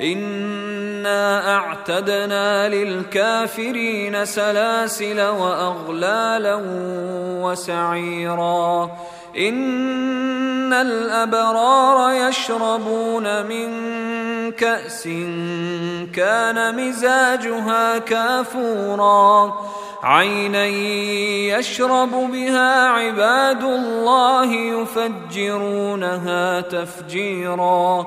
انا اعتدنا للكافرين سلاسل واغلالا وسعيرا ان الابرار يشربون من كاس كان مزاجها كافورا عينا يشرب بها عباد الله يفجرونها تفجيرا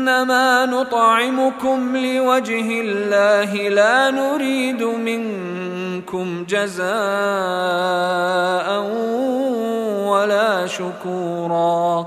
إنما نطعمكم لوجه الله لا نريد منكم جزاء ولا شكورا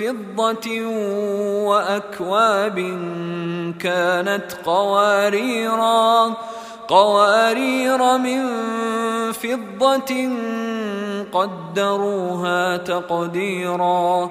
فضه وأكواب كانت قواريرا قوارير من فضة قدروها تقديرا.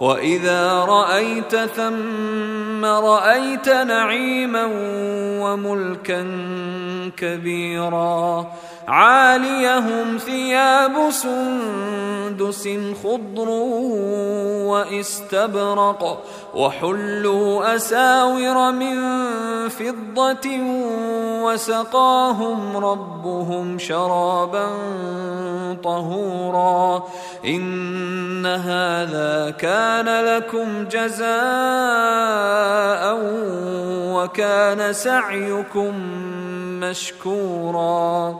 واذا رايت ثم رايت نعيما وملكا كبيرا عاليهم ثياب سندس خضر واستبرق وحلوا أساور من فضة وسقاهم ربهم شرابا طهورا إن هذا كان لكم جزاء وكان سعيكم مشكورا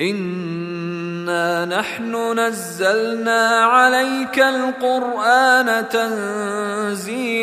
انا نحن نزلنا عليك القران تنزيلا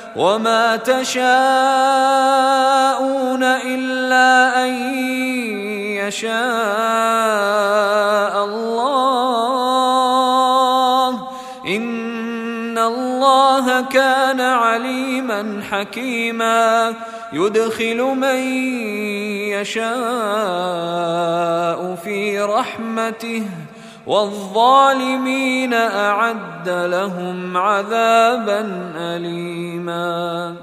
وما تشاءون الا ان يشاء الله ان الله كان عليما حكيما يدخل من يشاء في رحمته والظالمين أعد لهم عذابا اليما